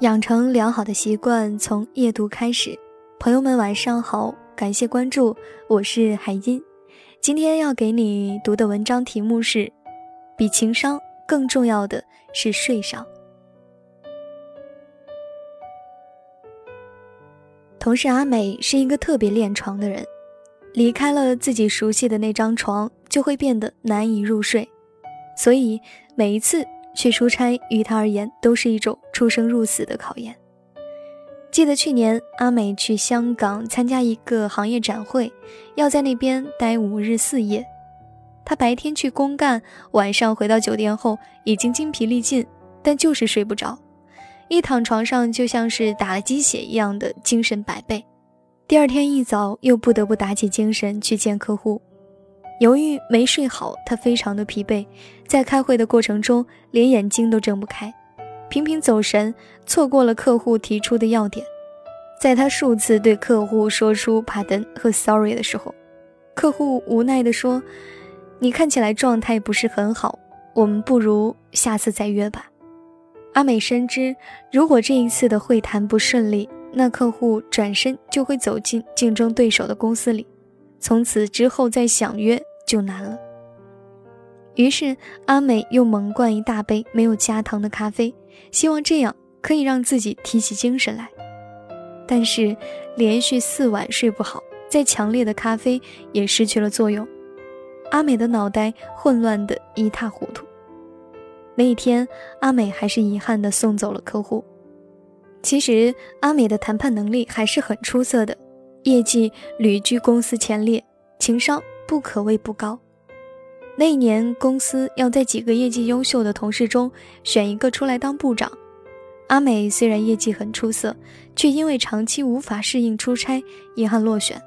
养成良好的习惯，从夜读开始。朋友们，晚上好，感谢关注，我是海音。今天要给你读的文章题目是：比情商更重要的是睡上。同事阿美是一个特别恋床的人，离开了自己熟悉的那张床，就会变得难以入睡，所以每一次。去出差于他而言都是一种出生入死的考验。记得去年阿美去香港参加一个行业展会，要在那边待五日四夜。她白天去公干，晚上回到酒店后已经精疲力尽，但就是睡不着，一躺床上就像是打了鸡血一样的精神百倍。第二天一早又不得不打起精神去见客户。由于没睡好，他非常的疲惫，在开会的过程中连眼睛都睁不开，频频走神，错过了客户提出的要点。在他数次对客户说出 “pardon” 和 “sorry” 的时候，客户无奈地说：“你看起来状态不是很好，我们不如下次再约吧。”阿美深知，如果这一次的会谈不顺利，那客户转身就会走进竞争对手的公司里，从此之后再想约。就难了。于是阿美又猛灌一大杯没有加糖的咖啡，希望这样可以让自己提起精神来。但是连续四晚睡不好，再强烈的咖啡也失去了作用。阿美的脑袋混乱的一塌糊涂。那一天，阿美还是遗憾的送走了客户。其实阿美的谈判能力还是很出色的，业绩屡居公司前列，情商。不可谓不高。那一年，公司要在几个业绩优秀的同事中选一个出来当部长。阿美虽然业绩很出色，却因为长期无法适应出差，遗憾落选。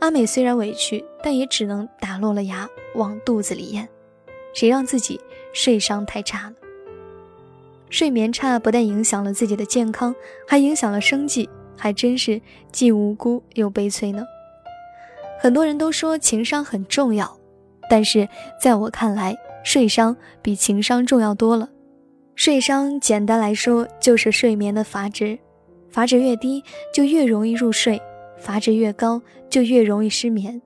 阿美虽然委屈，但也只能打落了牙往肚子里咽。谁让自己睡商太差了？睡眠差不但影响了自己的健康，还影响了生计，还真是既无辜又悲催呢。很多人都说情商很重要，但是在我看来，睡商比情商重要多了。睡商简单来说就是睡眠的阀值，阀值越低就越容易入睡，阀值越高就越容易失眠。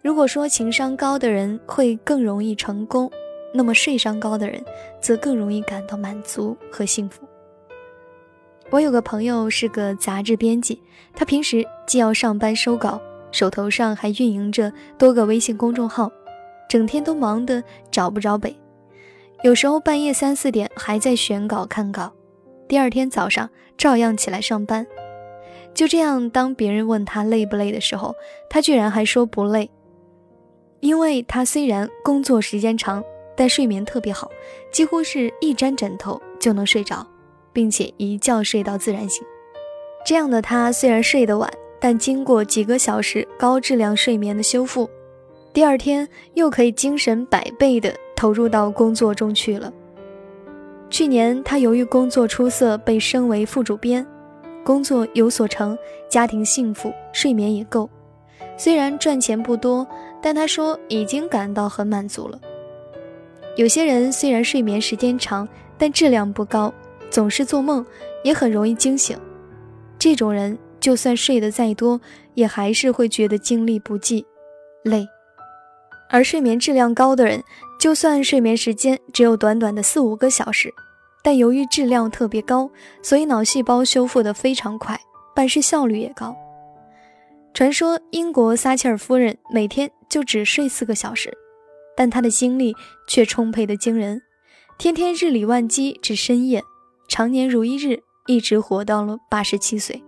如果说情商高的人会更容易成功，那么睡商高的人则更容易感到满足和幸福。我有个朋友是个杂志编辑，他平时既要上班收稿。手头上还运营着多个微信公众号，整天都忙得找不着北，有时候半夜三四点还在选稿看稿，第二天早上照样起来上班。就这样，当别人问他累不累的时候，他居然还说不累，因为他虽然工作时间长，但睡眠特别好，几乎是一沾枕头就能睡着，并且一觉睡到自然醒。这样的他虽然睡得晚。但经过几个小时高质量睡眠的修复，第二天又可以精神百倍地投入到工作中去了。去年他由于工作出色被升为副主编，工作有所成，家庭幸福，睡眠也够。虽然赚钱不多，但他说已经感到很满足了。有些人虽然睡眠时间长，但质量不高，总是做梦，也很容易惊醒。这种人。就算睡得再多，也还是会觉得精力不济、累。而睡眠质量高的人，就算睡眠时间只有短短的四五个小时，但由于质量特别高，所以脑细胞修复得非常快，办事效率也高。传说英国撒切尔夫人每天就只睡四个小时，但她的精力却充沛得惊人，天天日理万机至深夜，常年如一日，一直活到了八十七岁。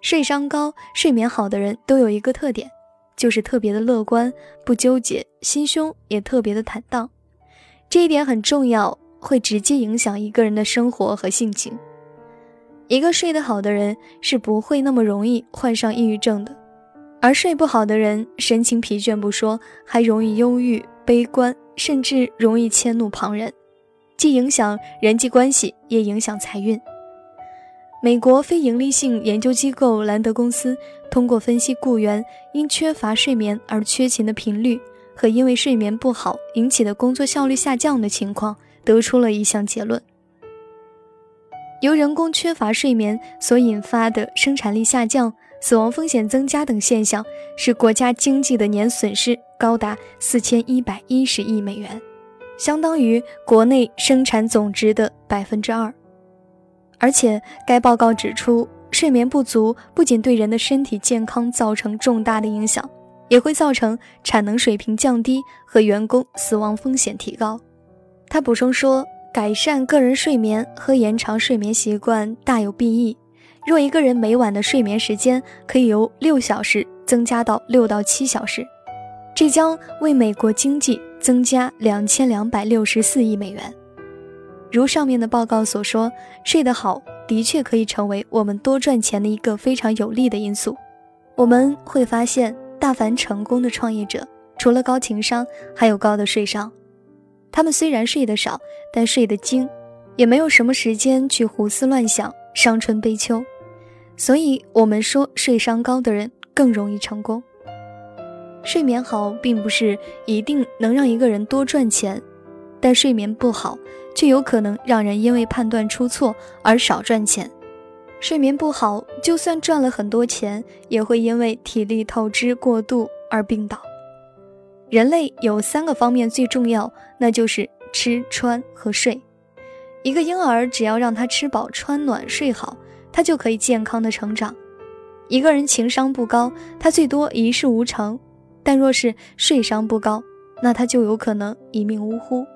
睡商高、睡眠好的人都有一个特点，就是特别的乐观，不纠结，心胸也特别的坦荡。这一点很重要，会直接影响一个人的生活和性情。一个睡得好的人是不会那么容易患上抑郁症的，而睡不好的人神情疲倦不说，还容易忧郁、悲观，甚至容易迁怒旁人，既影响人际关系，也影响财运。美国非营利性研究机构兰德公司通过分析雇员因缺乏睡眠而缺勤的频率和因为睡眠不好引起的工作效率下降的情况，得出了一项结论：由人工缺乏睡眠所引发的生产力下降、死亡风险增加等现象，使国家经济的年损失高达四千一百一十亿美元，相当于国内生产总值的百分之二。而且，该报告指出，睡眠不足不仅对人的身体健康造成重大的影响，也会造成产能水平降低和员工死亡风险提高。他补充说。改善个人睡眠和延长睡眠习惯大有裨益。若一个人每晚的睡眠时间可以由六小时增加到六到七小时，这将为美国经济增加两千两百六十四亿美元。如上面的报告所说，睡得好的确可以成为我们多赚钱的一个非常有利的因素。我们会发现，大凡成功的创业者，除了高情商，还有高的睡商。他们虽然睡得少，但睡得精，也没有什么时间去胡思乱想、伤春悲秋。所以，我们说睡商高的人更容易成功。睡眠好，并不是一定能让一个人多赚钱，但睡眠不好，却有可能让人因为判断出错而少赚钱。睡眠不好，就算赚了很多钱，也会因为体力透支过度而病倒。人类有三个方面最重要，那就是吃、穿和睡。一个婴儿只要让他吃饱、穿暖、睡好，他就可以健康的成长。一个人情商不高，他最多一事无成；但若是睡商不高，那他就有可能一命呜呼。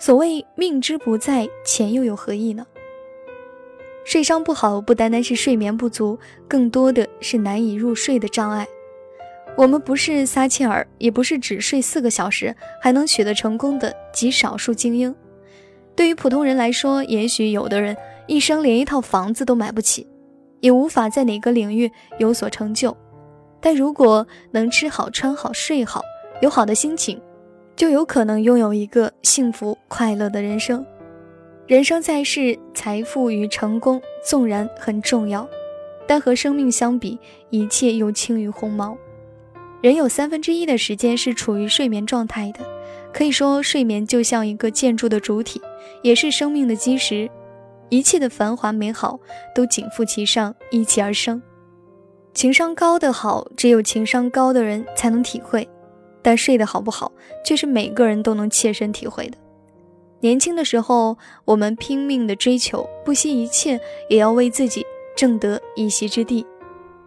所谓命之不在，钱又有何意呢？睡商不好，不单单是睡眠不足，更多的是难以入睡的障碍。我们不是撒切尔，也不是只睡四个小时还能取得成功的极少数精英。对于普通人来说，也许有的人一生连一套房子都买不起，也无法在哪个领域有所成就。但如果能吃好、穿好、睡好，有好的心情，就有可能拥有一个幸福快乐的人生。人生在世，财富与成功纵然很重要，但和生命相比，一切又轻于鸿毛。人有三分之一的时间是处于睡眠状态的，可以说睡眠就像一个建筑的主体，也是生命的基石。一切的繁华美好都紧附其上，一起而生。情商高的好，只有情商高的人才能体会；但睡得好不好，却是每个人都能切身体会的。年轻的时候，我们拼命的追求，不惜一切也要为自己挣得一席之地。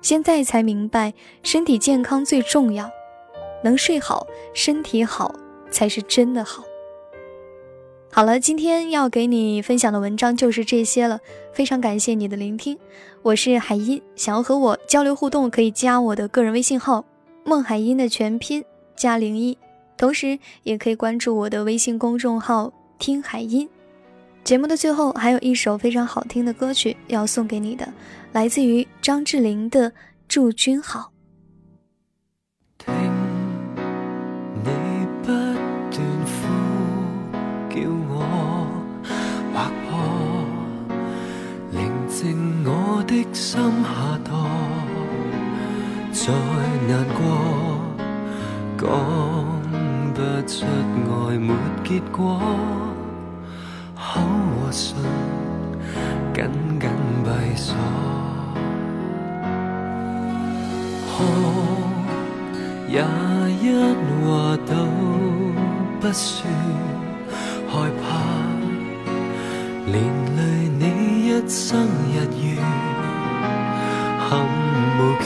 现在才明白，身体健康最重要，能睡好，身体好才是真的好。好了，今天要给你分享的文章就是这些了，非常感谢你的聆听，我是海音，想要和我交流互动，可以加我的个人微信号孟海音的全拼加零一，同时也可以关注我的微信公众号听海音。节目的最后还有一首非常好听的歌曲要送给你的，来自于张智霖的《祝君好》。果。口和唇紧紧闭锁，可也一话都不说，害怕连累你一生日月，憾无缺，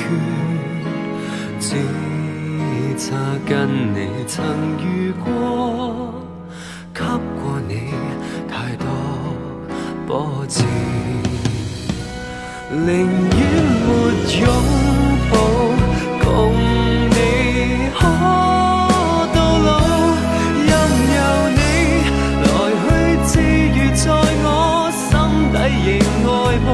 只差跟你曾遇过，给过你太多波折宁愿没拥抱共你可到老任由你来去自如在我心底仍爱慕。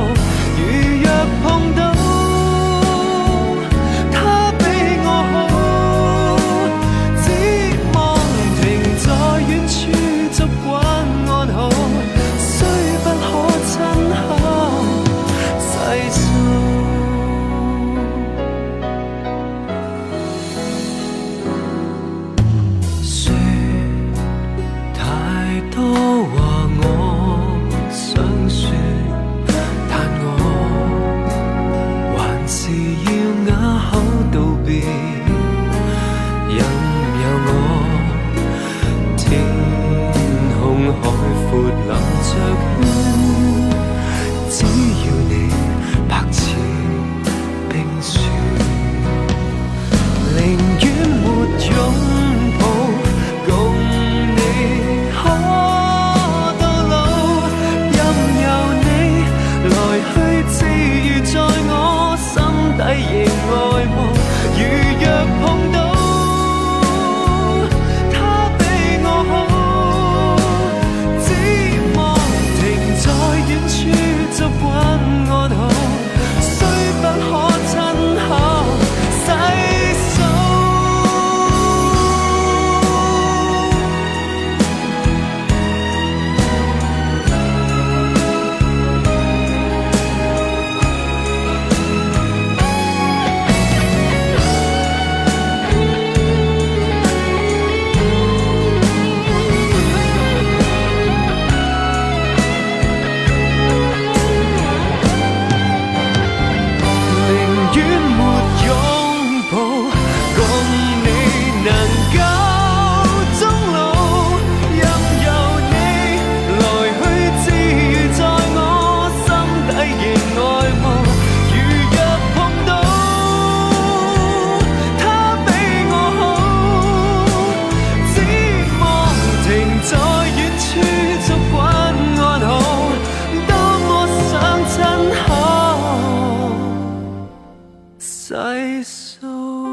so